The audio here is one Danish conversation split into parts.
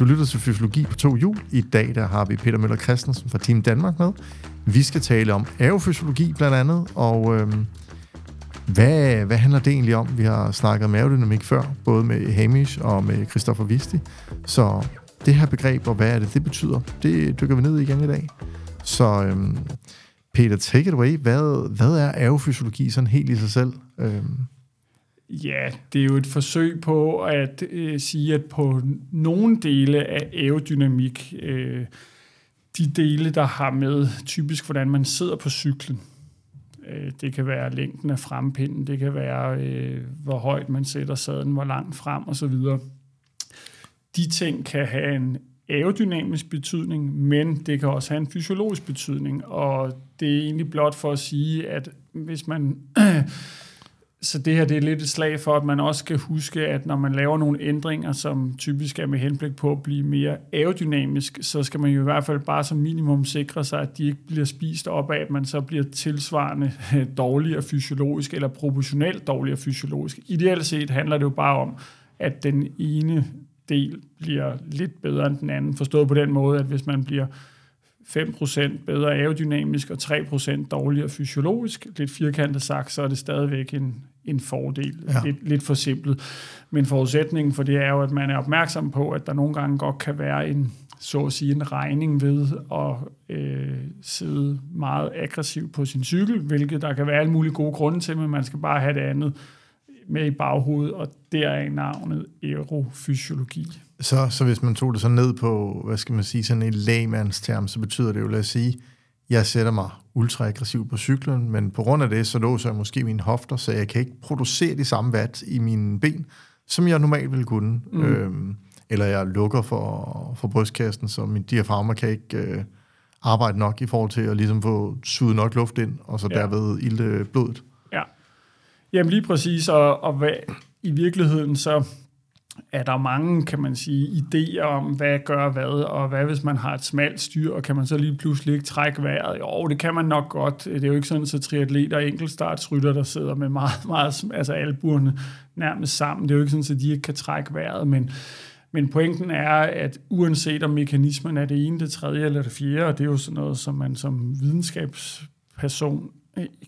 Du lytter til Fysiologi på to hjul. I dag der har vi Peter Møller Christensen fra Team Danmark med. Vi skal tale om aerofysiologi blandt andet, og øhm, hvad, hvad handler det egentlig om? Vi har snakket om aerodynamik før, både med Hamish og med Christoffer Visti. Så det her begreb, og hvad er det, det betyder, det dykker vi ned i igen i dag. Så øhm, Peter, take it away. Hvad, hvad er aerofysiologi sådan helt i sig selv? Øhm, Ja, det er jo et forsøg på at øh, sige, at på nogle dele af aerodynamik, øh, de dele, der har med typisk, hvordan man sidder på cyklen, øh, det kan være længden af frempinden, det kan være, øh, hvor højt man sætter sadlen, hvor langt frem osv. De ting kan have en aerodynamisk betydning, men det kan også have en fysiologisk betydning, og det er egentlig blot for at sige, at hvis man så det her det er lidt et slag for, at man også skal huske, at når man laver nogle ændringer, som typisk er med henblik på at blive mere aerodynamisk, så skal man jo i hvert fald bare som minimum sikre sig, at de ikke bliver spist op af, at man så bliver tilsvarende dårligere fysiologisk eller proportionelt dårligere fysiologisk. Ideelt set handler det jo bare om, at den ene del bliver lidt bedre end den anden, forstået på den måde, at hvis man bliver 5% bedre aerodynamisk og 3% dårligere fysiologisk. Lidt firkantet sagt, så er det stadigvæk en, en fordel. Ja. Lidt, lidt for simpelt. Men forudsætningen for det er jo, at man er opmærksom på, at der nogle gange godt kan være en, så at sige, en regning ved at øh, sidde meget aggressivt på sin cykel, hvilket der kan være alle mulige gode grunde til, men man skal bare have det andet med i baghovedet, og der er navnet aerofysiologi. Så, så hvis man tog det så ned på, hvad skal man sige, sådan en lægmandsterm, så betyder det jo, lad os sige, jeg sætter mig ultra aggressivt på cyklen, men på grund af det, så låser jeg måske mine hofter, så jeg kan ikke producere de samme watt i mine ben, som jeg normalt ville kunne. Mm. Øhm, eller jeg lukker for, for brystkassen, så min diafragma kan ikke øh, arbejde nok i forhold til at ligesom få suget nok luft ind, og så ja. derved ilde blodet. Ja, jamen lige præcis, og, og hvad, i virkeligheden så er der mange, kan man sige, idéer om, hvad gør hvad, og hvad hvis man har et smalt styr, og kan man så lige pludselig ikke trække vejret? Jo, det kan man nok godt. Det er jo ikke sådan, at triatleter og enkeltstartsrytter, der sidder med meget, meget, altså albuerne nærmest sammen. Det er jo ikke sådan, at de ikke kan trække vejret, men, men pointen er, at uanset om mekanismen er det ene, det tredje eller det fjerde, og det er jo sådan noget, som man som videnskabsperson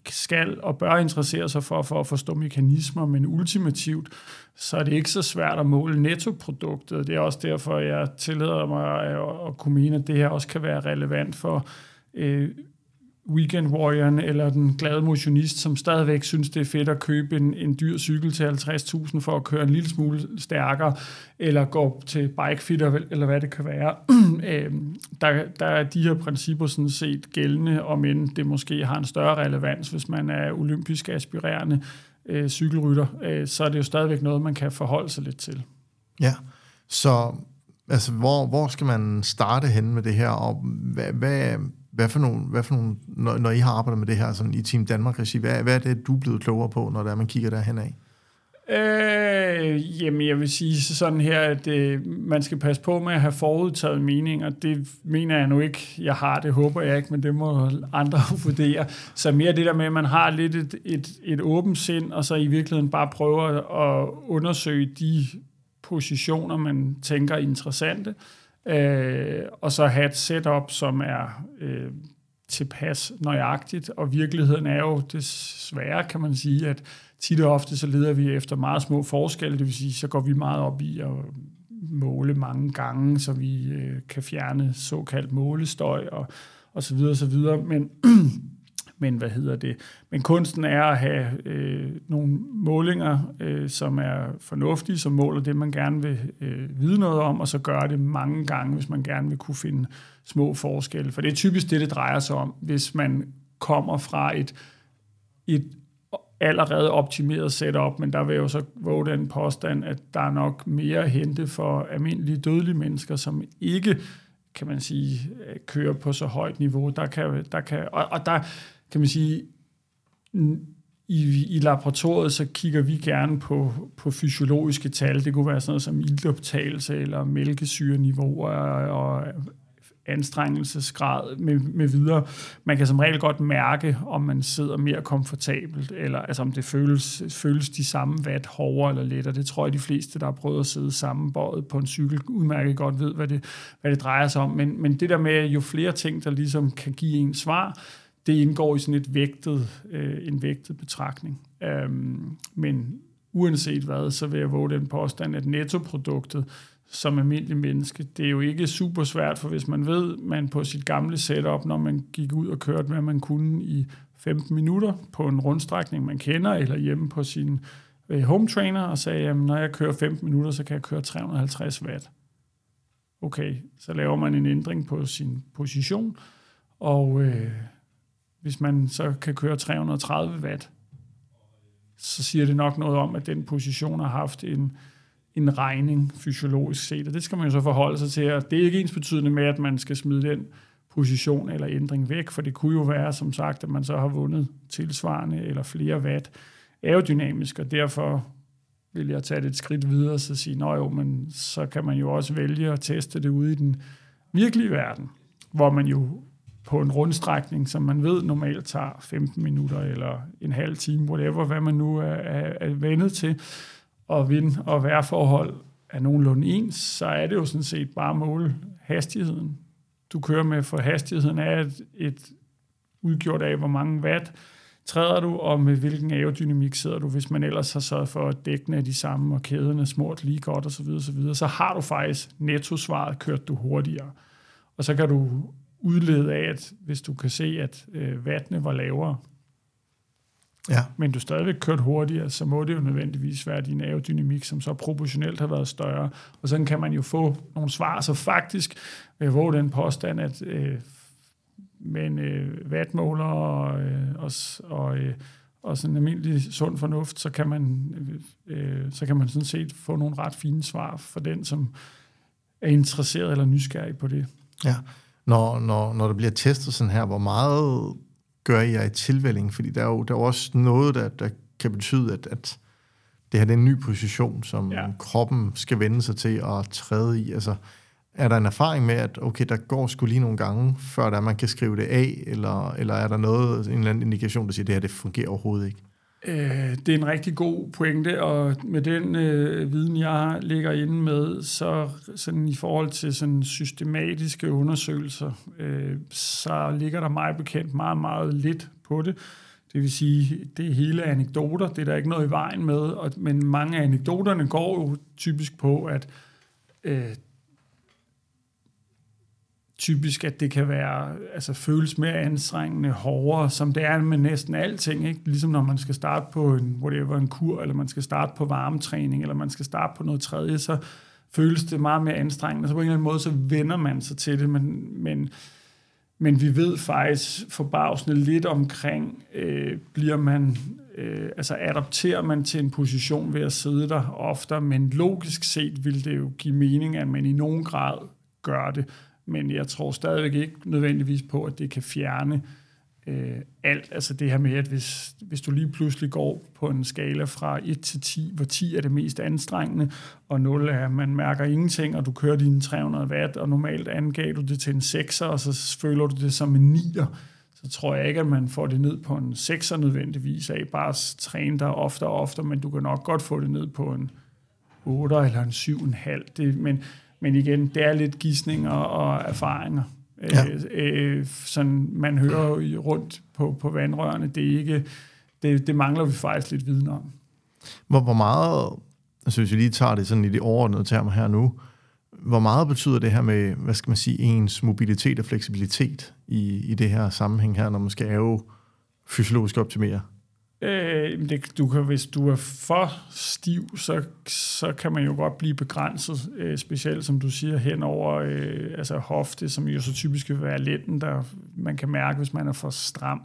skal og bør interessere sig for, for at forstå mekanismer, men ultimativt, så er det ikke så svært at måle nettoproduktet. Det er også derfor, jeg tillader mig at, kunne mene, at det her også kan være relevant for øh, weekend warrioren eller den glade motionist, som stadigvæk synes, det er fedt at købe en, en dyr cykel til 50.000 for at køre en lille smule stærkere, eller gå til bikefitter, eller hvad det kan være. Øhm, der, der er de her principper sådan set gældende, om end det måske har en større relevans, hvis man er olympisk aspirerende øh, cykelrytter, øh, så er det jo stadigvæk noget, man kan forholde sig lidt til. Ja, så altså, hvor, hvor skal man starte hen med det her, og hvad, hvad, hvad for nogle, hvad for nogle når, når I har arbejdet med det her sådan i Team Danmark-regi, hvad, hvad er det, du er blevet klogere på, når det man kigger derhen af? Øh, jamen, jeg vil sige sådan her, at øh, man skal passe på med at have forudtaget meninger. Det mener jeg nu ikke, jeg har. Det håber jeg ikke, men det må andre vurdere. Så mere det der med, at man har lidt et, et, et åbent sind, og så i virkeligheden bare prøver at undersøge de positioner, man tænker er interessante. Øh, Øh, og så have et setup, som er øh, tilpas nøjagtigt. Og virkeligheden er jo desværre, kan man sige, at tit og ofte så leder vi efter meget små forskelle, det vil sige, så går vi meget op i at måle mange gange, så vi øh, kan fjerne såkaldt målestøj og, og så videre, og så videre. Men men hvad hedder det? Men kunsten er at have øh, nogle målinger, øh, som er fornuftige, som måler det, man gerne vil øh, vide noget om, og så gøre det mange gange, hvis man gerne vil kunne finde små forskelle. For det er typisk det, det drejer sig om, hvis man kommer fra et, et allerede optimeret setup, men der vil jo så våge den påstand, at der er nok mere at hente for almindelige dødelige mennesker, som ikke kan man sige, øh, kører på så højt niveau. Der kan, der kan, og, og der, kan man sige, i, i laboratoriet, så kigger vi gerne på, på fysiologiske tal. Det kunne være sådan noget som iltoptagelse eller mælkesyreniveauer og anstrengelsesgrad med, med videre. Man kan som regel godt mærke, om man sidder mere komfortabelt, eller altså om det føles, føles de samme vat hårdere eller lettere. Det tror jeg, de fleste, der har prøvet at sidde sammenbøjet på en cykel, udmærket godt ved, hvad det, hvad det drejer sig om. Men, men det der med, jo flere ting, der ligesom kan give en svar, det indgår i sådan et vægtet, øh, en vægtet betragtning. Øhm, men uanset hvad, så vil jeg våge den påstand, at nettoproduktet som almindelig menneske, det er jo ikke super svært, for hvis man ved, man på sit gamle setup, når man gik ud og kørte, hvad man kunne i 15 minutter på en rundstrækning, man kender, eller hjemme på sin øh, home trainer, og sagde, at når jeg kører 15 minutter, så kan jeg køre 350 watt. Okay, så laver man en ændring på sin position, og øh, hvis man så kan køre 330 watt, så siger det nok noget om, at den position har haft en, en regning fysiologisk set, og det skal man jo så forholde sig til, og det er ikke ens betydende med, at man skal smide den position eller ændring væk, for det kunne jo være, som sagt, at man så har vundet tilsvarende eller flere watt aerodynamisk, og derfor vil jeg tage det et skridt videre og så sige, nå jo, men så kan man jo også vælge at teste det ude i den virkelige verden, hvor man jo på en rundstrækning, som man ved normalt tager 15 minutter eller en halv time, whatever, hvad man nu er, er, er vendet til, og vind- og vejrforhold er nogenlunde ens, så er det jo sådan set bare måle hastigheden. Du kører med, for hastigheden er et, et udgjort af, hvor mange watt træder du, og med hvilken aerodynamik sidder du, hvis man ellers har sørget for, at dækkene er de samme, og kæderne er smurt lige godt osv., osv., så har du faktisk nettosvaret kørt du hurtigere. Og så kan du udlede af, at hvis du kan se, at øh, vattene var lavere, ja. men du stadigvæk kørt hurtigere, så må det jo nødvendigvis være din aerodynamik, som så proportionelt har været større. Og sådan kan man jo få nogle svar. Så faktisk jeg våge den påstand, at øh, med en øh, vatmåler og, øh, og, og, øh, og sådan en almindelig sund fornuft, så kan man, øh, så kan man sådan set få nogle ret fine svar for den, som er interesseret eller nysgerrig på det. Ja, når, når, når der bliver testet sådan her, hvor meget gør jeg i tilvælling? Fordi der er jo, der er jo også noget, der, der kan betyde, at, at det her det er en ny position, som ja. kroppen skal vende sig til at træde i. Altså, er der en erfaring med, at okay, der går sgu lige nogle gange, før der man kan skrive det af, eller, eller er der noget, en eller anden indikation, der siger, at det her det fungerer overhovedet ikke? Øh, det er en rigtig god pointe, og med den øh, viden, jeg ligger inde med, så sådan i forhold til sådan systematiske undersøgelser, øh, så ligger der mig bekendt meget, meget lidt på det. Det vil sige, det er hele anekdoter, det er der ikke noget i vejen med, og, men mange af anekdoterne går jo typisk på, at øh, typisk, at det kan være, altså føles mere anstrengende, hårdere, som det er med næsten alting, ikke? Ligesom når man skal starte på en, whatever, en kur, eller man skal starte på varmetræning, eller man skal starte på noget tredje, så føles det meget mere anstrengende. Så på en eller anden måde, så vender man sig til det, men, men, men vi ved faktisk forbavsende lidt omkring, øh, bliver man, øh, altså adapterer man til en position ved at sidde der oftere, men logisk set vil det jo give mening, at man i nogen grad gør det men jeg tror stadigvæk ikke nødvendigvis på, at det kan fjerne øh, alt. Altså det her med, at hvis, hvis du lige pludselig går på en skala fra 1 til 10, hvor 10 er det mest anstrengende, og 0 er, at man mærker ingenting, og du kører dine 300 watt, og normalt angav du det til en 6'er, og så føler du det som en 9'er, så tror jeg ikke, at man får det ned på en 6'er nødvendigvis af bare at træne dig ofte og ofte, men du kan nok godt få det ned på en 8 eller en 7,5. Det, men men igen, det er lidt gissninger og erfaringer. Ja. Øh, øh, sådan, man hører jo rundt på, på vandrørene. Det, er ikke, det, det mangler vi faktisk lidt viden om. Hvor, hvor meget, altså hvis vi lige tager det sådan i de overordnede termer her nu, hvor meget betyder det her med, hvad skal man sige, ens mobilitet og fleksibilitet i, i det her sammenhæng her, når man skal jo fysiologisk optimere? Øh, det, du kan, hvis du er for stiv, så, så kan man jo godt blive begrænset, øh, specielt som du siger, hen over øh, altså hofte, som jo så typisk vil være letten, der man kan mærke, hvis man er for stram.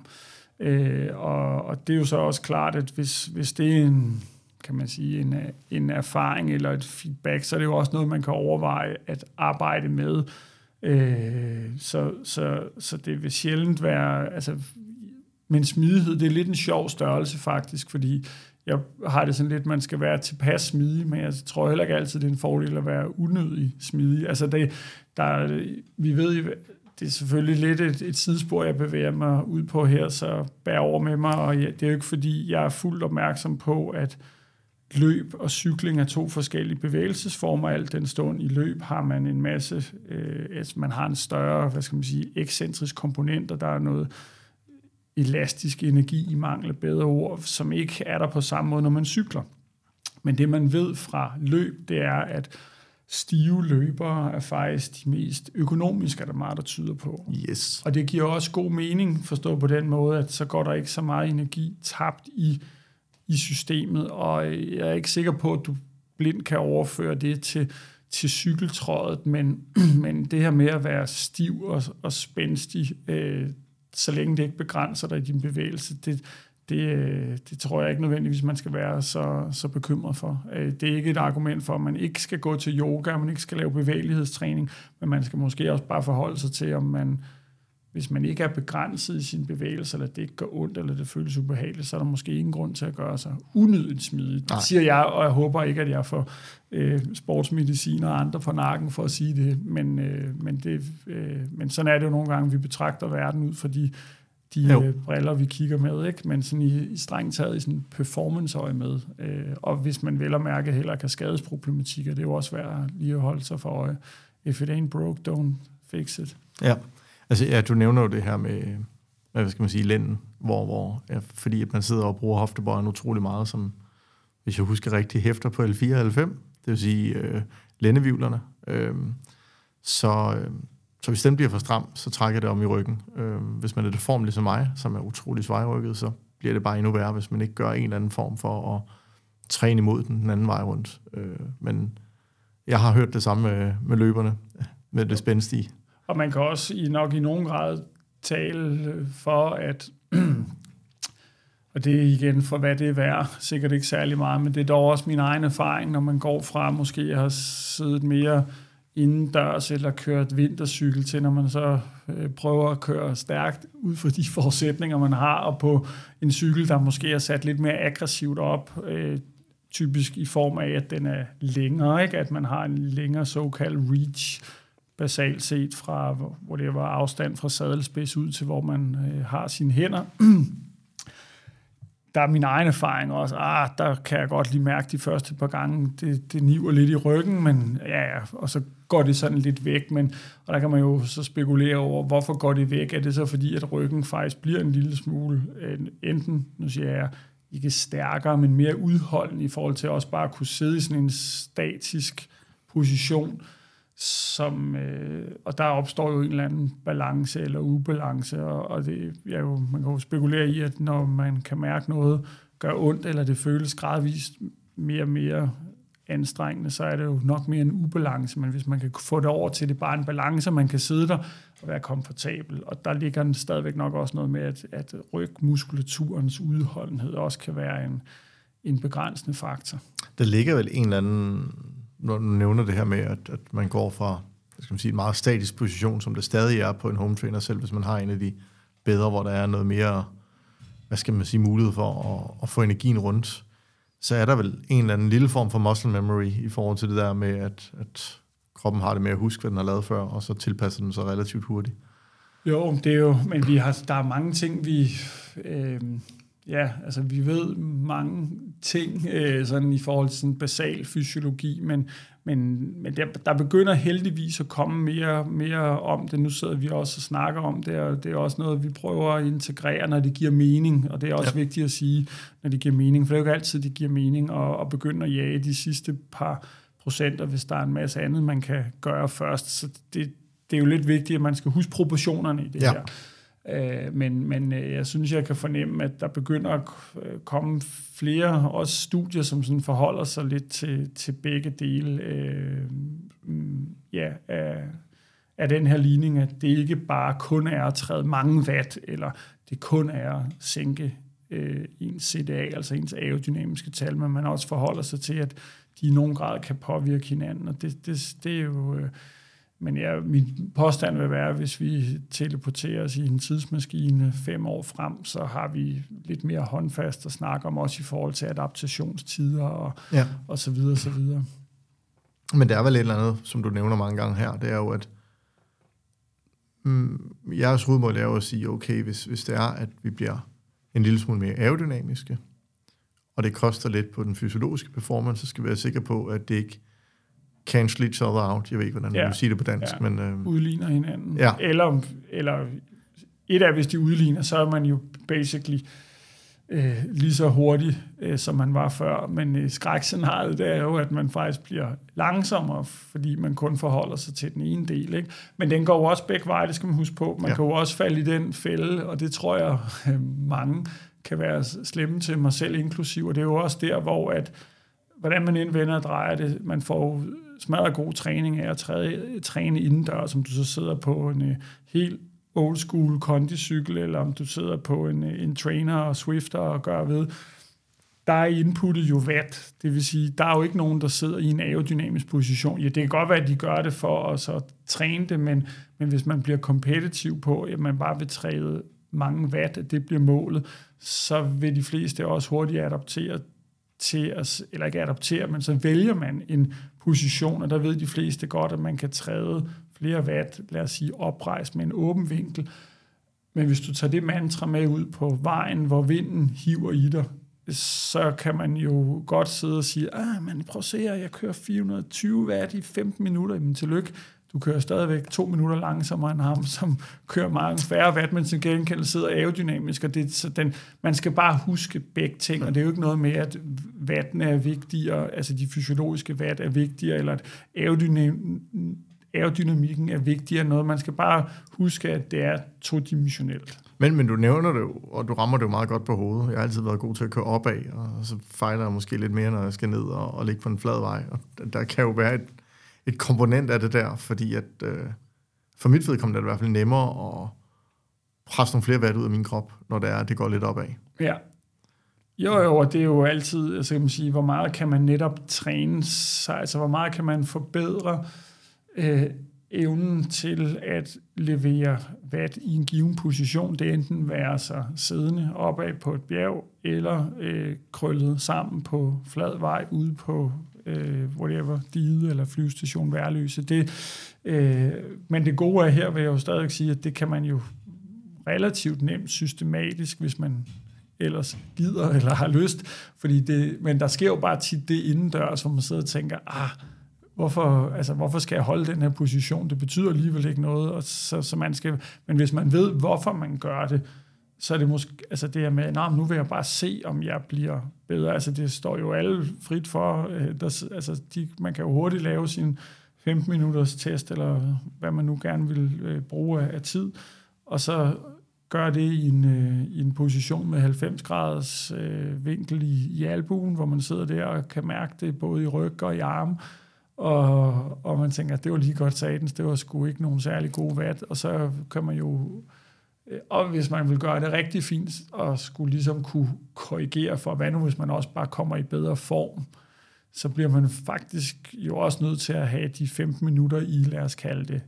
Øh, og, og det er jo så også klart, at hvis, hvis det er en, kan man sige, en, en erfaring eller et feedback, så er det jo også noget, man kan overveje at arbejde med. Øh, så, så, så det vil sjældent være, altså men smidighed, det er lidt en sjov størrelse faktisk, fordi jeg har det sådan lidt, man skal være tilpas smidig, men jeg tror heller ikke altid, det er en fordel at være unødig smidig. Altså det, der, vi ved det er selvfølgelig lidt et, et sidespor, jeg bevæger mig ud på her, så bær over med mig, og jeg, det er jo ikke fordi, jeg er fuldt opmærksom på, at løb og cykling er to forskellige bevægelsesformer. Alt den stund i løb har man en masse, øh, altså man har en større, hvad skal man sige, ekscentrisk komponent, og der er noget elastisk energi i mangel af bedre ord, som ikke er der på samme måde, når man cykler. Men det man ved fra løb, det er, at stive løbere er faktisk de mest økonomiske, er der meget, der tyder på. Yes. Og det giver også god mening, forstå på den måde, at så går der ikke så meget energi tabt i, i systemet, og jeg er ikke sikker på, at du blindt kan overføre det til, til cykeltrådet, men, men det her med at være stiv og, og spændstig, øh, så længe det ikke begrænser dig i din bevægelse, det, det, øh, det tror jeg ikke nødvendigvis, man skal være så, så bekymret for. Øh, det er ikke et argument for, at man ikke skal gå til yoga, man ikke skal lave bevægelighedstræning, men man skal måske også bare forholde sig til, om man, hvis man ikke er begrænset i sin bevægelse, eller det ikke gør ondt, eller det føles ubehageligt, så er der måske ingen grund til at gøre sig unødigt smidigt. Det siger jeg, og jeg håber ikke, at jeg får øh, sportsmedicin og andre på nakken for at sige det, men, øh, men, det, øh, men sådan er det jo nogle gange, vi betragter verden ud for de de jo. øh, briller, vi kigger med, ikke? men sådan i, i strengt taget i sådan performance-øje med. Øh, og hvis man vel og mærke heller kan skadesproblematikker, det er jo også værd lige at holde sig for øje. If it ain't broke, don't fix it. Ja, altså ja, du nævner jo det her med, hvad skal man sige, lænden, hvor, hvor ja, fordi at man sidder og bruger hoftebøjen utrolig meget, som, hvis jeg husker rigtigt, hæfter på L4 og L5, det vil sige øh, lændevivlerne. Øh, så, øh, så hvis den bliver for stram, så trækker det om i ryggen. Øh, hvis man er det form ligesom mig, som er utrolig svejrykket, så bliver det bare endnu værre, hvis man ikke gør en eller anden form for at træne imod den, den anden vej rundt. Øh, men jeg har hørt det samme med, med løberne, med det spændstige. Og man kan også i nok i nogen grad tale øh, for, at og det er igen for, hvad det er værd, sikkert ikke særlig meget, men det er dog også min egen erfaring, når man går fra måske at have siddet mere indendørs eller kørt vintercykel til, når man så øh, prøver at køre stærkt ud fra de forudsætninger, man har, og på en cykel, der måske er sat lidt mere aggressivt op, øh, typisk i form af, at den er længere, ikke? at man har en længere såkaldt reach, basalt set fra, hvor det var afstand fra sadelspids ud til, hvor man øh, har sine hænder. der er min egen erfaring også, ah, der kan jeg godt lige mærke de første par gange, det, det niver lidt i ryggen, men ja, ja, og så går det sådan lidt væk, men, og der kan man jo så spekulere over, hvorfor går det væk? Er det så fordi, at ryggen faktisk bliver en lille smule, øh, enten, nu siger jeg, ikke stærkere, men mere udholdende i forhold til også bare at kunne sidde i sådan en statisk position, som, øh, og der opstår jo en eller anden balance eller ubalance, og, og det er jo, man kan jo spekulere i, at når man kan mærke noget gør ondt, eller det føles gradvist mere og mere anstrengende, så er det jo nok mere en ubalance, men hvis man kan få det over til det bare en balance, man kan sidde der og være komfortabel, og der ligger den stadigvæk nok også noget med, at, at rygmuskulaturens udholdenhed også kan være en, en begrænsende faktor. Der ligger vel en eller anden, når du nævner det her med, at, at man går fra skal man sige, en meget statisk position, som det stadig er på en home trainer, selv hvis man har en af de bedre, hvor der er noget mere, hvad skal man sige, mulighed for at, at få energien rundt så er der vel en eller anden lille form for muscle memory i forhold til det der med, at, at kroppen har det med at huske, hvad den har lavet før, og så tilpasser den sig relativt hurtigt. Jo, det er jo, men vi har, der er mange ting, vi, øh, ja, altså vi ved mange ting øh, sådan i forhold til sådan basal fysiologi, men, men, men der, der begynder heldigvis at komme mere, mere om det. Nu sidder vi også og snakker om det, og det er også noget, vi prøver at integrere, når det giver mening, og det er også ja. vigtigt at sige, når det giver mening, for det er jo ikke altid, det giver mening at, at begynde at jage de sidste par procenter, hvis der er en masse andet, man kan gøre først. Så det, det er jo lidt vigtigt, at man skal huske proportionerne i det ja. her. Øh, men, men øh, jeg synes, jeg kan fornemme, at der begynder at øh, komme flere også studier, som sådan forholder sig lidt til, til begge dele. Øh, mm, ja, af, af den her ligning, at det ikke bare kun er at træde mange watt, eller det kun er at sænke øh, ens CDA, altså ens aerodynamiske tal, men man også forholder sig til, at de i nogen grad kan påvirke hinanden, og det, det, det er jo... Øh, men ja, min påstand vil være, at hvis vi teleporterer os i en tidsmaskine fem år frem, så har vi lidt mere håndfast at snakke om, også i forhold til adaptationstider og, ja. og så videre, så videre. Men der er vel et eller andet, som du nævner mange gange her, det er jo, at mm, jeres hovedmål er jo at sige, okay, hvis, hvis det er, at vi bliver en lille smule mere aerodynamiske, og det koster lidt på den fysiologiske performance, så skal vi være sikre på, at det ikke cancel each other out. Jeg ved ikke, hvordan ja. man vil sige det på dansk. Ja. Men, øh, udligner hinanden. Ja. Eller, eller et af, hvis de udligner, så er man jo basically øh, lige så hurtig, øh, som man var før. Men øh, skrækscenariet, det er jo, at man faktisk bliver langsommere, fordi man kun forholder sig til den ene del. Ikke? Men den går jo også begge veje, det skal man huske på. Man ja. kan jo også falde i den fælde, og det tror jeg øh, mange kan være slemme til mig selv inklusiv. Og det er jo også der, hvor at, hvordan man indvender og drejer det, man får smadret god træning af at træde, træne indendørs, som du så sidder på en øh, helt old school kondicykel, eller om du sidder på en, øh, en trainer og swifter og gør ved, der er inputtet jo watt. Det vil sige, der er jo ikke nogen, der sidder i en aerodynamisk position. Ja, det kan godt være, at de gør det for at så træne det, men, men hvis man bliver kompetitiv på, at man bare vil træde mange watt, at det bliver målet, så vil de fleste også hurtigt adoptere til at, eller ikke adoptere, men så vælger man en position, og der ved de fleste godt, at man kan træde flere watt, lad os sige, oprejst med en åben vinkel. Men hvis du tager det mantra med ud på vejen, hvor vinden hiver i dig, så kan man jo godt sidde og sige, ah, men prøv at se jeg kører 420 watt i 15 minutter, men tillykke, du kører stadigvæk to minutter langsommere end ham, som kører mange færre watt, men til gengæld sidder aerodynamisk, og det, så den, man skal bare huske begge ting, og det er jo ikke noget med, at watten er vigtigere, altså de fysiologiske watt er vigtigere, eller at aerodynam, aerodynamikken er vigtigere end noget. Man skal bare huske, at det er todimensionelt. Men, men du nævner det jo, og du rammer det jo meget godt på hovedet. Jeg har altid været god til at køre opad, og så fejler jeg måske lidt mere, når jeg skal ned og, og ligge på en flad vej. Og der kan jo være et, et komponent af det der, fordi at øh, for mit vedkommende er det i hvert fald nemmere at presse nogle flere watt ud af min krop, når det er, det går lidt opad. Ja. Jo, jo, og det er jo altid, altså kan man sige, hvor meget kan man netop træne sig, altså hvor meget kan man forbedre øh, evnen til at levere vat i en given position. Det enten være sig siddende opad på et bjerg, eller øh, krøllet sammen på flad vej ude på øh, whatever, dide eller flyvestation Værløse. Det, øh, men det gode er her, vil jeg jo stadig sige, at det kan man jo relativt nemt systematisk, hvis man ellers gider eller har lyst. Fordi det, men der sker jo bare tit det indendørs, hvor man sidder og tænker, ah, hvorfor, altså, hvorfor skal jeg holde den her position? Det betyder alligevel ikke noget. Og så, så man skal, men hvis man ved, hvorfor man gør det, så er det måske, altså det her med, nah, nu vil jeg bare se, om jeg bliver bedre. Altså det står jo alle frit for. Øh, der, altså de, man kan jo hurtigt lave sin 15 minutters test, eller hvad man nu gerne vil øh, bruge af, af tid, og så gøre det i en, øh, i en position med 90 graders øh, vinkel i, i albuen, hvor man sidder der og kan mærke det både i ryg og i arm, og, og man tænker, at det var lige godt satens, det var sgu ikke nogen særlig god vat, og så kan man jo, og hvis man vil gøre det rigtig fint, og skulle ligesom kunne korrigere for, hvad nu hvis man også bare kommer i bedre form, så bliver man faktisk jo også nødt til at have de 15 minutter i, lad os kalde det,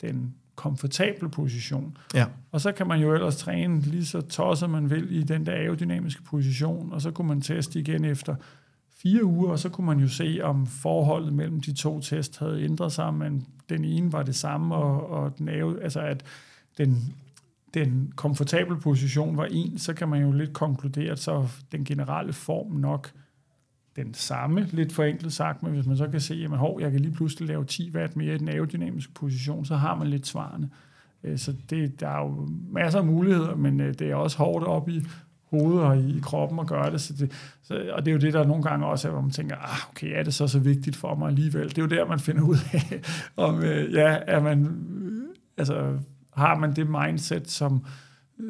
den komfortable position. Ja. Og så kan man jo ellers træne lige så tosset man vil i den der aerodynamiske position, og så kunne man teste igen efter fire uger, og så kunne man jo se, om forholdet mellem de to test havde ændret sig, men den ene var det samme, og, og den er altså at den, den komfortable position var en, så kan man jo lidt konkludere, at så den generelle form nok den samme, lidt forenklet sagt, men hvis man så kan se, at hov, jeg kan lige pludselig lave 10 watt mere i den aerodynamiske position, så har man lidt svarende. Øh, så det, der er jo masser af muligheder, men øh, det er også hårdt op i hovedet og i kroppen at gøre det. Så det så, og det er jo det, der nogle gange også er, hvor man tænker, ah, okay, er det så så vigtigt for mig alligevel? Det er jo der, man finder ud af, om øh, ja, er man, altså, har man det mindset, som,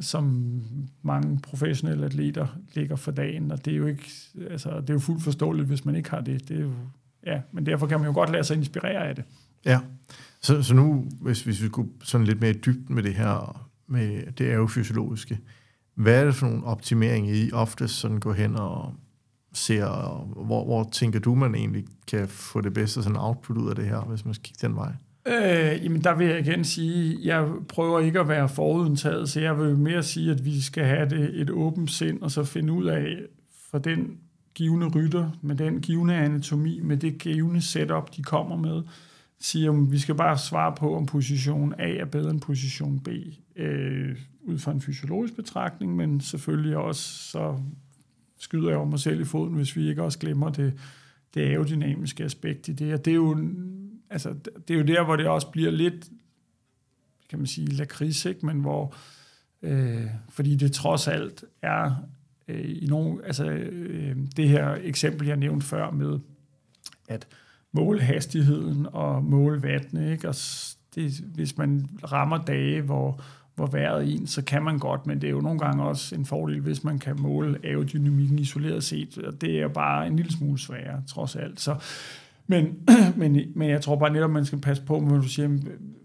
som mange professionelle atleter ligger for dagen, og det er jo ikke, altså, det er jo fuldt forståeligt, hvis man ikke har det. det er jo, ja, men derfor kan man jo godt lade sig inspirere af det. Ja, så, så nu, hvis, hvis vi skulle sådan lidt mere i dybden med det her, med det er jo fysiologiske, hvad er det for nogle optimeringer, I ofte sådan går hen og ser, hvor, hvor tænker du, man egentlig kan få det bedste sådan output ud af det her, hvis man skal kigge den vej? Øh, jamen der vil jeg igen sige, jeg prøver ikke at være forudentaget, så jeg vil mere sige, at vi skal have det et åbent sind, og så finde ud af, for den givende rytter, med den givende anatomi, med det givende setup, de kommer med, sige, om vi skal bare svare på, om position A er bedre end position B, øh, ud fra en fysiologisk betragtning, men selvfølgelig også så skyder jeg over mig selv i foden, hvis vi ikke også glemmer det, det aerodynamiske aspekt i det. Og det er jo, altså, det er jo der, hvor det også bliver lidt, kan man sige, lakrids, ikke? men hvor, øh, fordi det trods alt er øh, i nogle, altså øh, det her eksempel, jeg nævnte før med, at måle hastigheden og måle vattene, ikke? og det, hvis man rammer dage, hvor, hvor vejret er en, så kan man godt, men det er jo nogle gange også en fordel, hvis man kan måle aerodynamikken isoleret set, og det er jo bare en lille smule sværere, trods alt. Så, men, men, men jeg tror bare netop, man skal passe på, når du siger,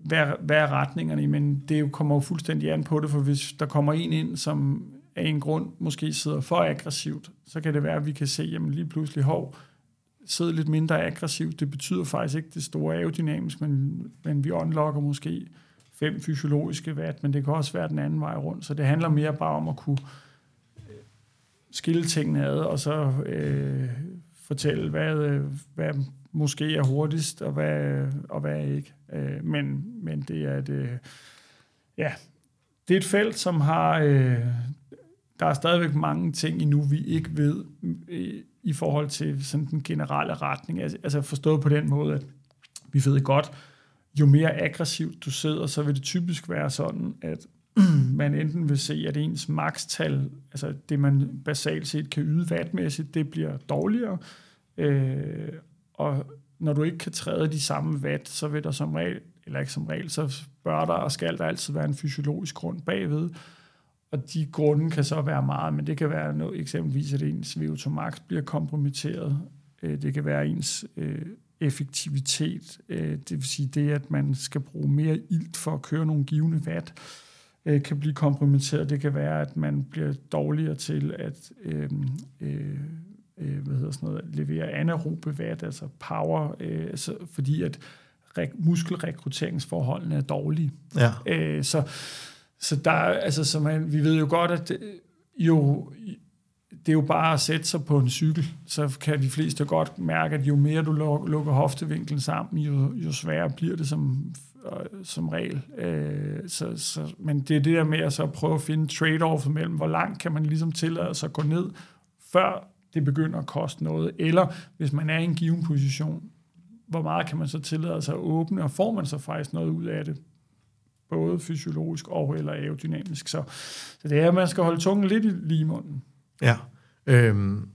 hvad, hvad er retningerne, men det jo kommer jo fuldstændig an på det, for hvis der kommer en ind, som af en grund måske sidder for aggressivt, så kan det være, at vi kan se, jamen lige pludselig, hov, sidder lidt mindre aggressivt. Det betyder faktisk ikke det store aerodynamisk, men, men vi unlocker måske fem fysiologiske watt, men det kan også være den anden vej rundt. Så det handler mere bare om at kunne øh, skille tingene ad, og så øh, fortælle, hvad, øh, hvad måske er hurtigst, og hvad, og hvad ikke. Øh, men, men det er et, øh, ja, det er et felt, som har, øh, der er stadigvæk mange ting endnu, vi ikke ved øh, i forhold til sådan den generelle retning. Altså, altså forstået på den måde, at vi ved godt, jo mere aggressivt du sidder, så vil det typisk være sådan, at man enten vil se, at ens makstal, altså det man basalt set kan yde vatmæssigt, det bliver dårligere, øh, og når du ikke kan træde de samme vat, så vil der som regel, eller ikke som regel, så bør der og skal der altid være en fysiologisk grund bagved, og de grunde kan så være meget, men det kan være noget, eksempelvis, at ens VO2 max bliver kompromitteret. Øh, det kan være ens øh, effektivitet, øh, det vil sige det, at man skal bruge mere ilt for at køre nogle givende watt, kan blive kompromitteret. Det kan være, at man bliver dårligere til at øh, øh, hvad hedder sådan noget, levere anaerobe watt, altså power, øh, altså, fordi at muskelrekrutteringsforholdene er dårlige. Ja. Øh, så så der, altså, så man, vi ved jo godt, at det, jo, det er jo bare at sætte sig på en cykel, så kan de fleste godt mærke, at jo mere du lukker hoftevinklen sammen, jo, jo sværere bliver det som, øh, som regel. Øh, så, så, men det er det der med at så prøve at finde trade-off mellem, hvor langt kan man ligesom tillade sig at gå ned, før det begynder at koste noget, eller hvis man er i en given position, hvor meget kan man så tillade sig at åbne, og får man så faktisk noget ud af det både fysiologisk og eller aerodynamisk. Så, så det er, at man skal holde tungen lidt i lige. Ja. Øhm,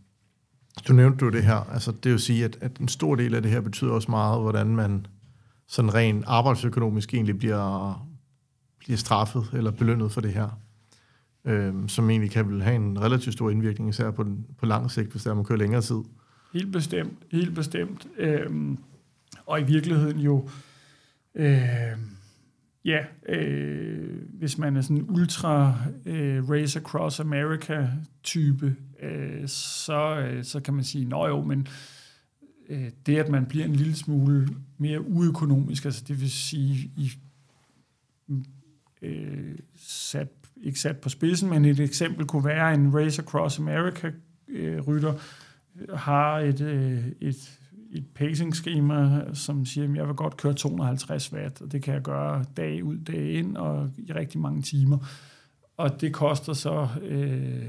du nævnte du det her. Altså, det vil sige, at, at en stor del af det her betyder også meget, hvordan man sådan rent arbejdsøkonomisk egentlig bliver, bliver straffet eller belønnet for det her. Øhm, som egentlig kan vil have en relativt stor indvirkning, især på, den, på lang sigt, hvis der man kører længere tid. Helt bestemt, helt bestemt. Øhm, og i virkeligheden jo... øh, Ja, øh, hvis man er sådan en ultra øh, race across America type, øh, så, øh, så kan man sige, nå jo, men øh, det at man bliver en lille smule mere uøkonomisk, altså det vil sige i øh, sat, ikke sat på spidsen, men et eksempel kunne være en race across America øh, rytter har et, øh, et et pacing-schema, som siger, at jeg vil godt køre 250 watt, og det kan jeg gøre dag ud, dag ind, og i rigtig mange timer. Og det koster så øh,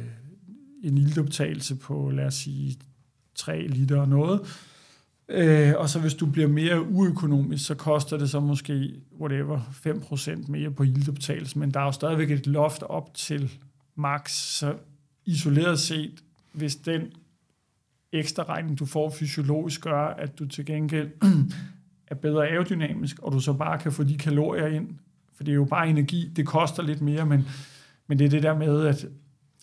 en iltoptagelse på, lad os sige, 3 liter og noget. Øh, og så hvis du bliver mere uøkonomisk, så koster det så måske, whatever, 5% mere på iltoptagelse, men der er jo stadigvæk et loft op til max, så isoleret set, hvis den ekstra regning, du får fysiologisk, gør, at du til gengæld er bedre aerodynamisk, og du så bare kan få de kalorier ind. For det er jo bare energi, det koster lidt mere, men, men det er det der med, at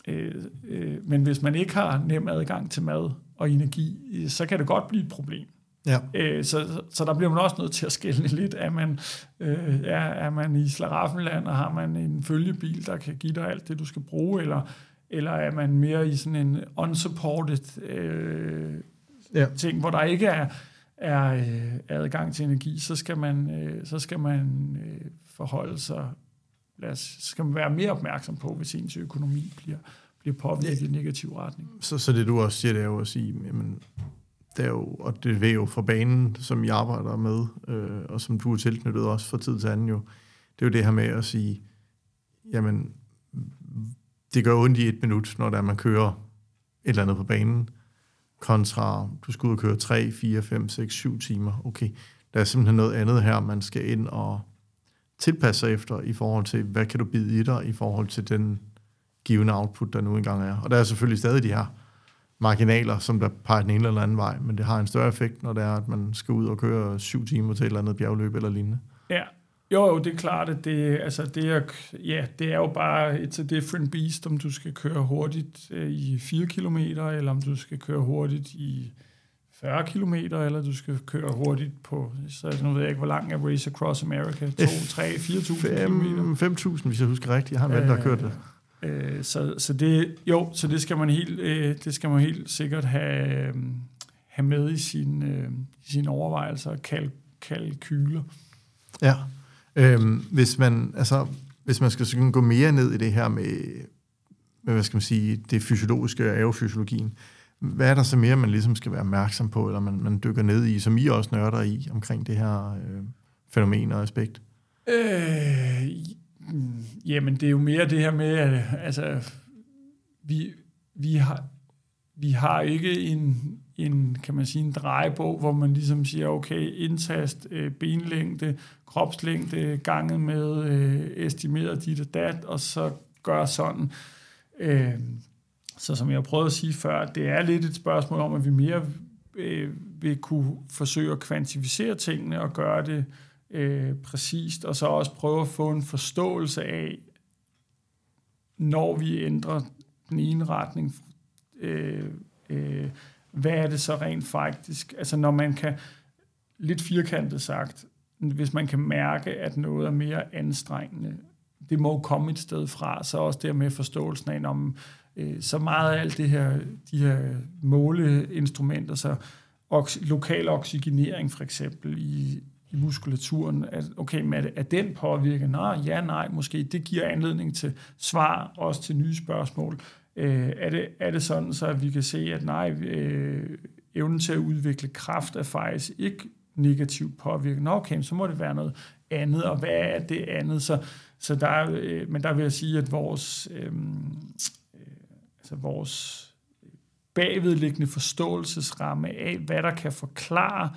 øh, øh, men hvis man ikke har nem adgang til mad og energi, øh, så kan det godt blive et problem. Ja. Øh, så, så der bliver man også nødt til at skælne lidt. Er man, øh, er, er man i Slaraffenland, og har man en følgebil, der kan give dig alt det, du skal bruge, eller eller er man mere i sådan en unsupported øh, ja. ting, hvor der ikke er, er øh, adgang til energi, så skal man, øh, så skal man øh, forholde sig, lad os, skal man være mere opmærksom på, hvis ens økonomi bliver, bliver påvirket ja. i negativ retning. Så, så det du også siger, det er jo at sige, jamen, det er jo, og det er jo fra banen, som jeg arbejder med, øh, og som du er tilknyttet også fra tid til anden jo, det er jo det her med at sige, jamen, det gør ondt i et minut, når der man kører et eller andet på banen, kontra, du skal ud og køre 3, 4, 5, 6, 7 timer. Okay, der er simpelthen noget andet her, man skal ind og tilpasse sig efter i forhold til, hvad kan du bide i dig i forhold til den givende output, der nu engang er. Og der er selvfølgelig stadig de her marginaler, som der peger den ene eller anden vej, men det har en større effekt, når det er, at man skal ud og køre syv timer til et eller andet bjergløb eller lignende. Ja, jo, jo, det er klart, at det, altså det, er, ja, det er jo bare it's a different beast, om du skal køre hurtigt øh, i 4 km, eller om du skal køre hurtigt i 40 km, eller du skal køre hurtigt på, så nu ved jeg ikke, hvor lang er Race Across America? 2, 3, 4.000 km? 5.000, hvis jeg husker rigtigt. Jeg har en ven, der har kørt det. Øh, så, så det, jo, så det skal man helt, øh, det skal man helt sikkert have, øh, have med i sin, øh, sine overvejelser og kal, kalkyler. Ja. Øhm, hvis man, altså, hvis man skal sådan gå mere ned i det her med, med hvad skal man sige, det fysiologiske og aerofysiologien, hvad er der så mere, man ligesom skal være opmærksom på, eller man, man dykker ned i, som I også nørder i, omkring det her øh, fænomen og aspekt? Øh, jamen, det er jo mere det her med, at altså, vi, vi, har, vi har ikke en, en, kan man sige, en drejebog, hvor man ligesom siger, okay, indtast øh, benlængde, kropslængde, ganget med øh, estimeret dit og dat, og så gør sådan. Øh, så som jeg prøvede at sige før, det er lidt et spørgsmål om, at vi mere øh, vil kunne forsøge at kvantificere tingene og gøre det øh, Øh, præcist, og så også prøve at få en forståelse af, når vi ændrer den ene retning, øh, øh, hvad er det så rent faktisk? Altså når man kan, lidt firkantet sagt, hvis man kan mærke, at noget er mere anstrengende, det må komme et sted fra, så også dermed forståelsen af, om øh, så meget af alt det her, de her måleinstrumenter, så ox, lokal oxygenering for eksempel i, i muskulaturen, at okay, men er, er den påvirket? Nej, ja, nej, måske. Det giver anledning til svar, også til nye spørgsmål. Øh, er, det, er det sådan, så vi kan se, at nej, øh, evnen til at udvikle kraft er faktisk ikke negativt påvirket. Nå, okay, så må det være noget andet, og hvad er det andet? Så, så der, øh, men der vil jeg sige, at vores, øhm, øh, altså vores bagvedliggende forståelsesramme af, hvad der kan forklare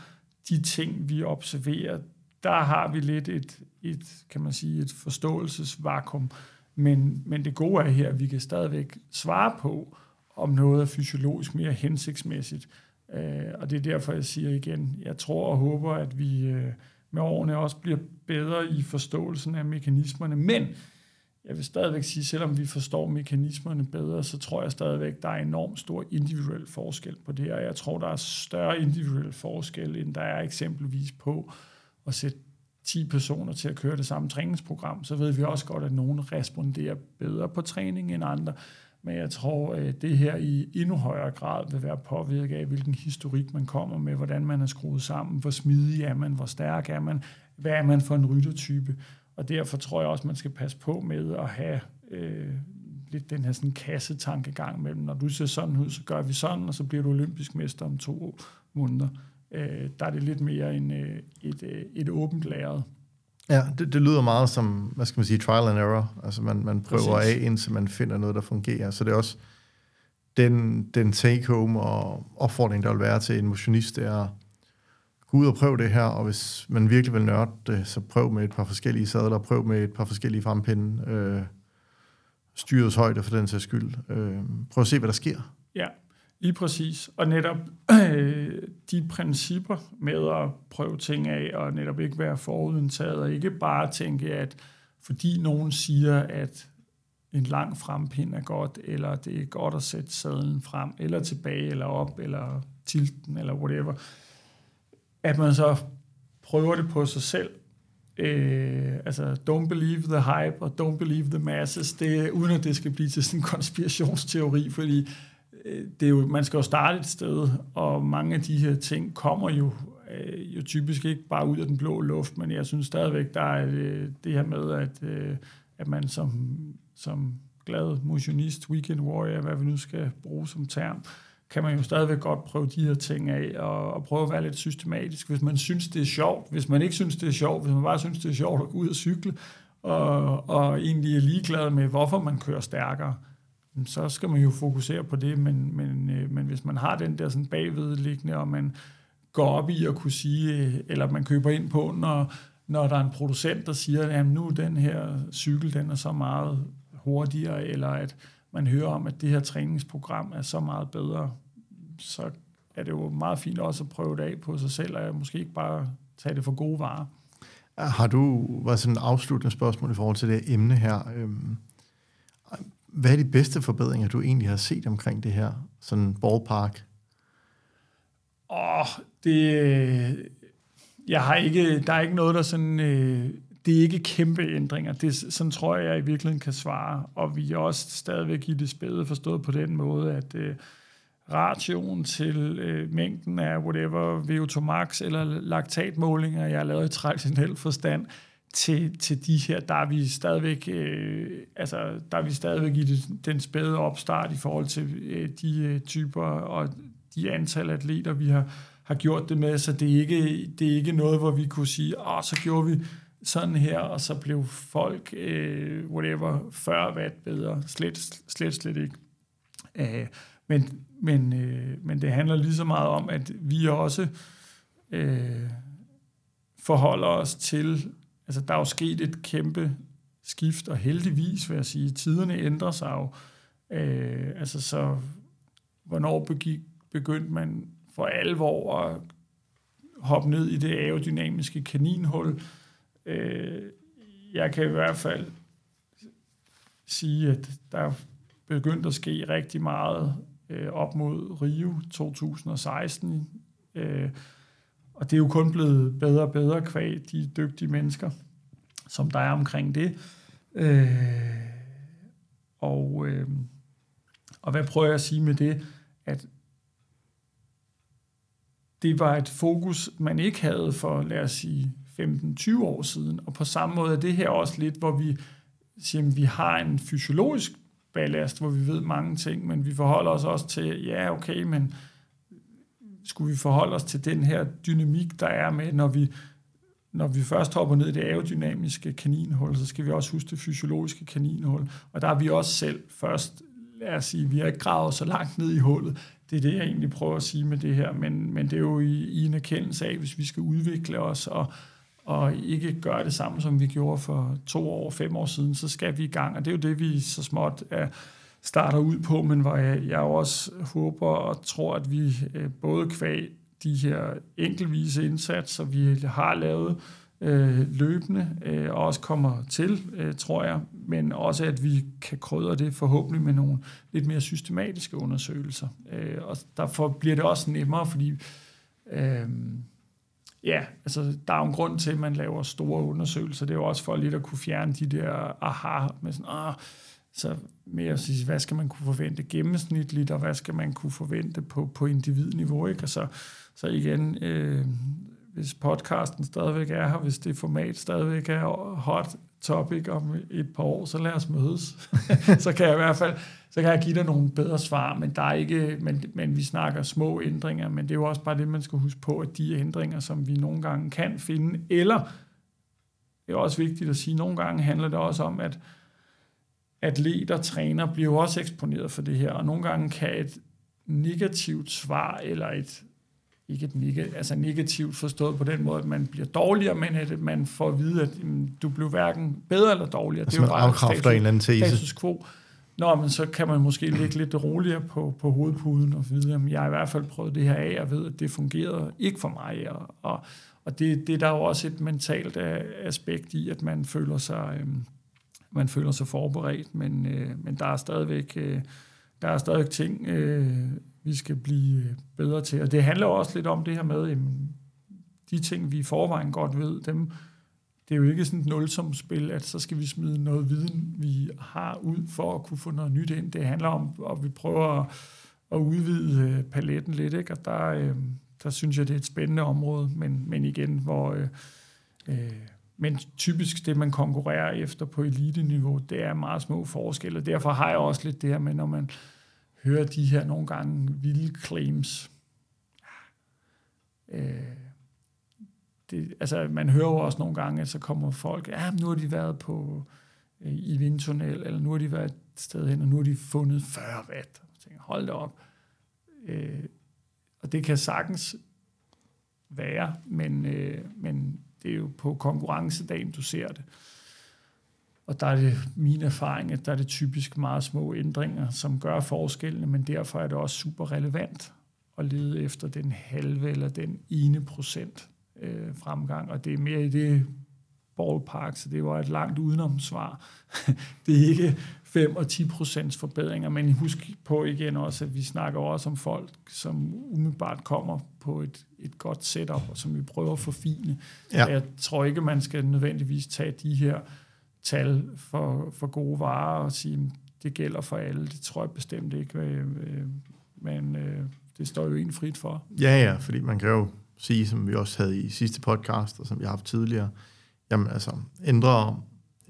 de ting, vi observerer, der har vi lidt et, et kan man sige, et forståelsesvakuum. Men, men det gode er her, at vi kan stadigvæk svare på, om noget er fysiologisk mere hensigtsmæssigt. Øh, og det er derfor, jeg siger igen, jeg tror og håber, at vi øh, med årene også bliver bedre i forståelsen af mekanismerne. Men jeg vil stadigvæk sige, selvom vi forstår mekanismerne bedre, så tror jeg stadigvæk, der er enormt stor individuel forskel på det, her. jeg tror, der er større individuel forskel, end der er eksempelvis på at sætte 10 personer til at køre det samme træningsprogram, så ved vi også godt, at nogen responderer bedre på træning end andre. Men jeg tror, at det her i endnu højere grad vil være påvirket af, hvilken historik man kommer med, hvordan man er skruet sammen, hvor smidig er man, hvor stærk er man, hvad er man for en ryttertype. Og derfor tror jeg også, man skal passe på med at have øh, lidt den her sådan kassetankegang mellem, når du ser sådan ud, så gør vi sådan, og så bliver du olympisk mester om to måneder. Øh, der er det lidt mere en, øh, et, øh, et åbent lagret. Ja, det, det lyder meget som, hvad skal man sige, trial and error. Altså man, man prøver Præcis. af, indtil man finder noget, der fungerer. Så det er også den, den take-home og opfordring, der vil være til en motionist, det er gå ud og prøv det her, og hvis man virkelig vil nørde det, så prøv med et par forskellige sadler, prøv med et par forskellige frempinde, øh, styrets højde for den sags skyld. Øh, prøv at se, hvad der sker. Ja, Lige præcis. Og netop øh, de principper med at prøve ting af, og netop ikke være forudindtaget, og ikke bare tænke, at fordi nogen siger, at en lang frempind er godt, eller det er godt at sætte sadlen frem, eller tilbage, eller op, eller tilten, eller whatever, at man så prøver det på sig selv. Øh, altså, don't believe the hype, og don't believe the masses, det, uden at det skal blive til sådan en konspirationsteori, fordi Øh, det er jo, man skal jo starte et sted, og mange af de her ting kommer jo, øh, jo typisk ikke bare ud af den blå luft, men jeg synes stadigvæk, der er øh, det her med, at, øh, at man som, som glad motionist, weekend warrior, hvad vi nu skal bruge som term, kan man jo stadigvæk godt prøve de her ting af, og, og prøve at være lidt systematisk, hvis man synes, det er sjovt. Hvis man ikke synes, det er sjovt, hvis man bare synes, det er sjovt at gå ud og cykle, og, og egentlig er ligeglad med, hvorfor man kører stærkere, så skal man jo fokusere på det, men, men, øh, men hvis man har den der sådan bagvedliggende, og man går op i at kunne sige, øh, eller man køber ind på, når, når der er en producent, der siger, at nu den her cykel, den er så meget hurtigere, eller at man hører om, at det her træningsprogram er så meget bedre, så er det jo meget fint også at prøve det af på sig selv, og måske ikke bare tage det for gode varer. Har du, var sådan en afsluttende spørgsmål i forhold til det emne her, øhm, hvad er de bedste forbedringer, du egentlig har set omkring det her, sådan ballpark? Åh, oh, det, jeg har ikke, der er ikke noget, der sådan, øh, det er ikke kæmpe ændringer. Det, sådan tror jeg, jeg i virkeligheden kan svare. Og vi er også stadigvæk i det spæde forstået på den måde, at øh, ratioen til øh, mængden af whatever VO2 max eller laktatmålinger, jeg har lavet i traditionel forstand, til, til de her, der er vi stadigvæk, øh, altså, der er vi stadigvæk i det, den spæde opstart i forhold til øh, de øh, typer og de antal atleter, vi har, har gjort det med, så det er ikke, det er ikke noget, hvor vi kunne sige, åh, så gjorde vi sådan her, og så blev folk, øh, whatever, 40 watt bedre. Slet, slet, slet ikke. Øh, men, men, øh, men det handler lige så meget om, at vi også øh, forholder os til, altså der er jo sket et kæmpe skift, og heldigvis vil jeg sige, tiderne ændrer sig jo. Øh, altså så, hvornår begik, begyndte man for alvor at hoppe ned i det aerodynamiske kaninhul. Øh, jeg kan i hvert fald sige, at der er begyndt at ske rigtig meget øh, op mod Rio 2016. Øh, og det er jo kun blevet bedre og bedre kvæg de dygtige mennesker, som der er omkring det. Øh, og, øh, og hvad prøver jeg at sige med det? At det var et fokus, man ikke havde for, lad os sige, 15-20 år siden. Og på samme måde er det her også lidt, hvor vi siger, at vi har en fysiologisk ballast, hvor vi ved mange ting, men vi forholder os også til, ja, okay, men skulle vi forholde os til den her dynamik, der er med, når vi, når vi først hopper ned i det aerodynamiske kaninhul, så skal vi også huske det fysiologiske kaninhul. Og der er vi også selv først, lad os sige, vi har ikke gravet så langt ned i hullet. Det er det, jeg egentlig prøver at sige med det her, men, men det er jo i, i en erkendelse af, hvis vi skal udvikle os og, og ikke gøre det samme, som vi gjorde for to år, fem år siden, så skal vi i gang. Og det er jo det, vi så småt er, starter ud på, men hvor jeg, jeg også håber og tror, at vi øh, både kvæg de her enkelvise indsatser, vi har lavet øh, løbende, øh, og også kommer til, øh, tror jeg, men også at vi kan krydre det forhåbentlig med nogle lidt mere systematiske undersøgelser. Øh, og derfor bliver det også nemmere, fordi øh, Ja, altså der er jo en grund til, at man laver store undersøgelser. Det er jo også for lidt at kunne fjerne de der aha med sådan, ah, så med at sige, hvad skal man kunne forvente gennemsnitligt, og hvad skal man kunne forvente på, på individniveau, ikke? Og så, så igen, øh, hvis podcasten stadigvæk er her, hvis det format stadigvæk er hot topic om et par år, så lad os mødes. så kan jeg i hvert fald så kan jeg give dig nogle bedre svar, men, der er ikke, men, men vi snakker små ændringer, men det er jo også bare det, man skal huske på, at de ændringer, som vi nogle gange kan finde, eller det er også vigtigt at sige, at nogle gange handler det også om, at atleter, træner bliver jo også eksponeret for det her, og nogle gange kan et negativt svar, eller et ikke et negativt, altså negativt forstået på den måde, at man bliver dårligere, men at man får at vide, at jamen, du blev hverken bedre eller dårligere. Altså det er jo bare status, en eller anden tese. status quo. Nå, men så kan man måske ligge lidt roligere på, på hovedpuden og vide, at jeg har i hvert fald prøvet det her af, og ved, at det fungerede ikke for mig. Og, og, og det, det er der jo også et mentalt aspekt i, at man føler sig, øh, man føler sig forberedt, men, øh, men der er stadigvæk, øh, der er stadigvæk ting, øh, vi skal blive øh, bedre til. Og det handler også lidt om det her med, jamen, de ting, vi i forvejen godt ved, dem det er jo ikke sådan et nulsumspil, at så skal vi smide noget viden, vi har ud for at kunne få noget nyt ind. Det handler om, at vi prøver at, at udvide øh, paletten lidt, ikke? og der, øh, der synes jeg, det er et spændende område, men, men igen, hvor... Øh, øh, men typisk det, man konkurrerer efter på elite-niveau, det er meget små forskelle. Derfor har jeg også lidt det her med, når man hører de her nogle gange vilde claims. Øh, det, altså, man hører jo også nogle gange, at så kommer folk, ja, nu har de været på øh, i vindtunnel, eller nu har de været et sted hen, og nu har de fundet 40 watt. Jeg tænker, hold da op. Øh, og det kan sagtens være, men, øh, men det er jo på konkurrencedagen, du ser det. Og der er det min erfaring, at der er det typisk meget små ændringer, som gør forskellene, men derfor er det også super relevant at lede efter den halve eller den ene procent øh, fremgang. Og det er mere i det ballpark, så det var et langt udenomsvar. det er ikke 5 og 10 procents forbedringer, men husk på igen også, at vi snakker også om folk, som umiddelbart kommer på et, et godt setup, og som vi prøver at forfine. Ja. Jeg tror ikke, man skal nødvendigvis tage de her tal for, for gode varer og sige, det gælder for alle. Det tror jeg bestemt ikke, øh, øh, men øh, det står jo en frit for. Ja, ja, fordi man kan jo sige, som vi også havde i sidste podcast, og som vi har haft tidligere, jamen altså, ændrer,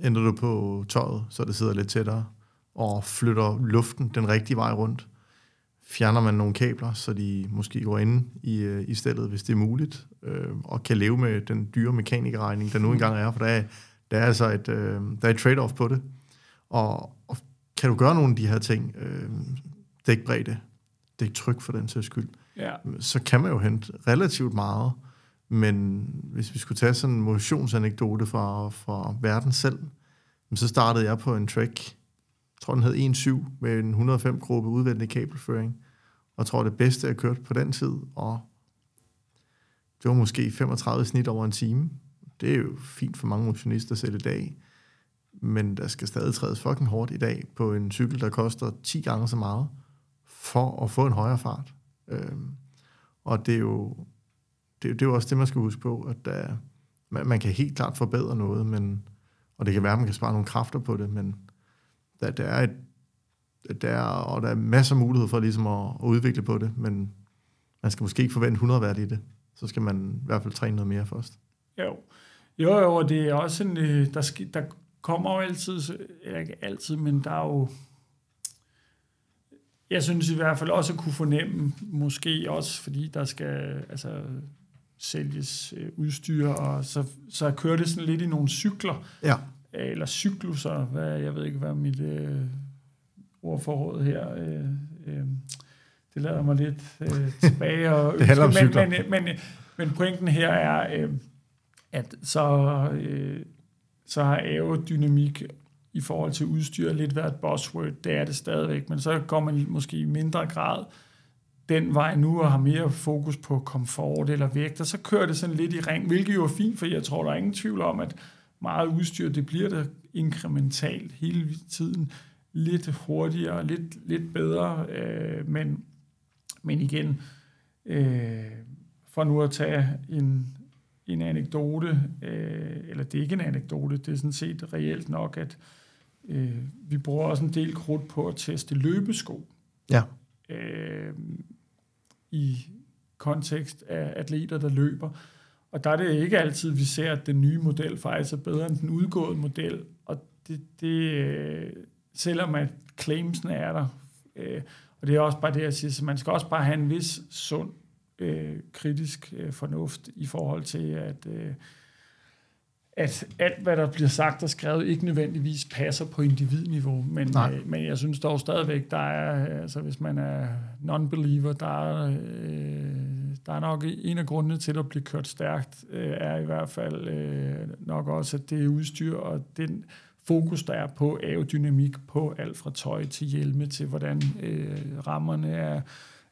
ændrer du på tøjet, så det sidder lidt tættere, og flytter luften den rigtige vej rundt, fjerner man nogle kabler, så de måske går ind i, i stedet, hvis det er muligt, øh, og kan leve med den dyre mekanikerregning, der nu engang er, for der er, der er altså et, øh, der er et trade-off på det. Og, og kan du gøre nogle af de her ting, øh, dækbredde, dæktryk for den sags skyld, ja. så kan man jo hente relativt meget, men hvis vi skulle tage sådan en motionsanekdote fra, fra verden selv, så startede jeg på en track, jeg tror den hed 1.7, med en 105 gruppe udvendig kabelføring, og jeg tror det bedste, jeg kørt på den tid, og det var måske 35 snit over en time. Det er jo fint for mange motionister selv i dag, men der skal stadig trædes fucking hårdt i dag på en cykel, der koster 10 gange så meget, for at få en højere fart. Øh, og det er jo det, det er jo også det, man skal huske på, at der, man, man kan helt klart forbedre noget, men, og det kan være, at man kan spare nogle kræfter på det, men der, der er et, der er, og der er masser af mulighed for ligesom at, at udvikle på det, men man skal måske ikke forvente 100 værd i det. Så skal man i hvert fald træne noget mere først. Jo, jo, jo og det er også en, øh, der, skal, der kommer jo altid, eller ikke altid, men der er jo jeg synes i hvert fald også at kunne fornemme, måske også, fordi der skal, altså, sælges øh, udstyr, og så, så kører det sådan lidt i nogle cykler, ja. eller cykluser, hvad, jeg ved ikke, hvad mit øh, ordforråd her, øh, øh, det lader mig lidt øh, tilbage. Og, det handler om cykler. Men, men, men, men pointen her er, øh, at så, øh, så har aerodynamik i forhold til udstyr lidt været et buzzword. Det er det stadigvæk, men så går man måske i mindre grad den vej nu og har mere fokus på komfort eller vægt, og så kører det sådan lidt i ring, hvilket jo er fint, for jeg tror, der er ingen tvivl om, at meget udstyr, det bliver der inkrementalt hele tiden, lidt hurtigere, lidt, lidt bedre, øh, men, men igen, øh, for nu at tage en, en anekdote, øh, eller det er ikke en anekdote, det er sådan set reelt nok, at øh, vi bruger også en del krudt på at teste løbesko. Ja. Øh, i kontekst af atleter, der løber. Og der er det ikke altid, vi ser, at den nye model faktisk er bedre end den udgåede model. Og det, det øh, selvom at claimsen er der, øh, og det er også bare det, jeg siger, så man skal også bare have en vis sund øh, kritisk øh, fornuft i forhold til, at øh, at alt, hvad der bliver sagt og skrevet, ikke nødvendigvis passer på individniveau, men, øh, men jeg synes dog stadigvæk, der er, altså hvis man er non-believer, der er, øh, der er nok en af grundene til at blive kørt stærkt, øh, er i hvert fald øh, nok også, at det er udstyr, og den fokus, der er på aerodynamik, på alt fra tøj til hjelme, til hvordan øh, rammerne er,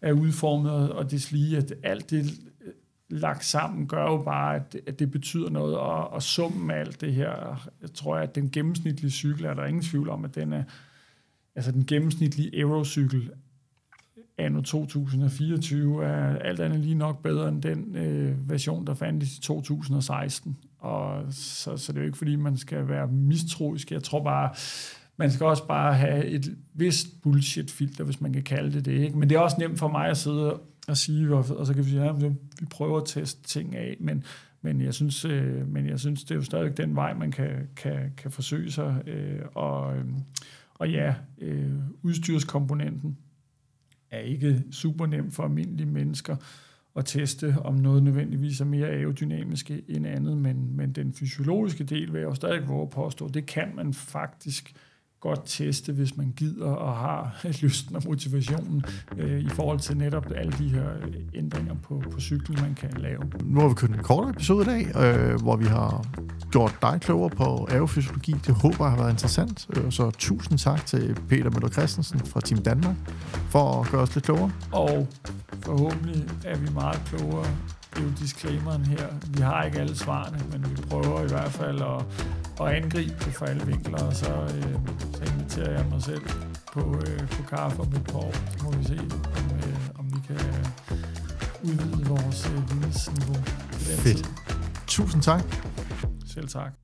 er udformet, og det lige, at alt det øh, lagt sammen gør jo bare, at det, at det betyder noget, og, og summen af alt det her, jeg tror, at den gennemsnitlige cykel, er der ingen tvivl om, at den er, altså den gennemsnitlige Aerocykel anno 2024 er alt andet lige nok bedre end den øh, version, der fandtes i 2016. Og så, så det er jo ikke, fordi man skal være mistroisk. Jeg tror bare, man skal også bare have et vist bullshit-filter, hvis man kan kalde det det. Ikke? Men det er også nemt for mig at sidde og sige, og, så kan vi sige, ja, vi prøver at teste ting af, men, men, jeg synes, øh, men jeg synes, det er jo stadig den vej, man kan, kan, kan forsøge sig. Øh, og, øh, og ja, øh, udstyrskomponenten, er ikke super nem for almindelige mennesker at teste, om noget nødvendigvis er mere aerodynamisk end andet, men, men den fysiologiske del vil jeg jo stadig våge at påstå, det kan man faktisk godt teste, hvis man gider og har lysten og motivationen øh, i forhold til netop alle de her ændringer på, på cyklen, man kan lave. Nu har vi kørt en kortere episode i dag, øh, hvor vi har gjort dig klogere på aerofysiologi. Det håber jeg har været interessant. Øh, så tusind tak til Peter Møller Christensen fra Team Danmark for at gøre os lidt klogere. Og forhåbentlig er vi meget klogere. Jo disclaimeren her. Vi har ikke alle svarene, men vi prøver i hvert fald at, at angribe det fra alle vinkler, og så, øh, så inviterer jeg mig selv på, øh, på kaffe om et par år. Så må vi se, om, øh, om vi kan udvide vores øh, vidensniveau. Fedt. Tusind tak. Selv tak.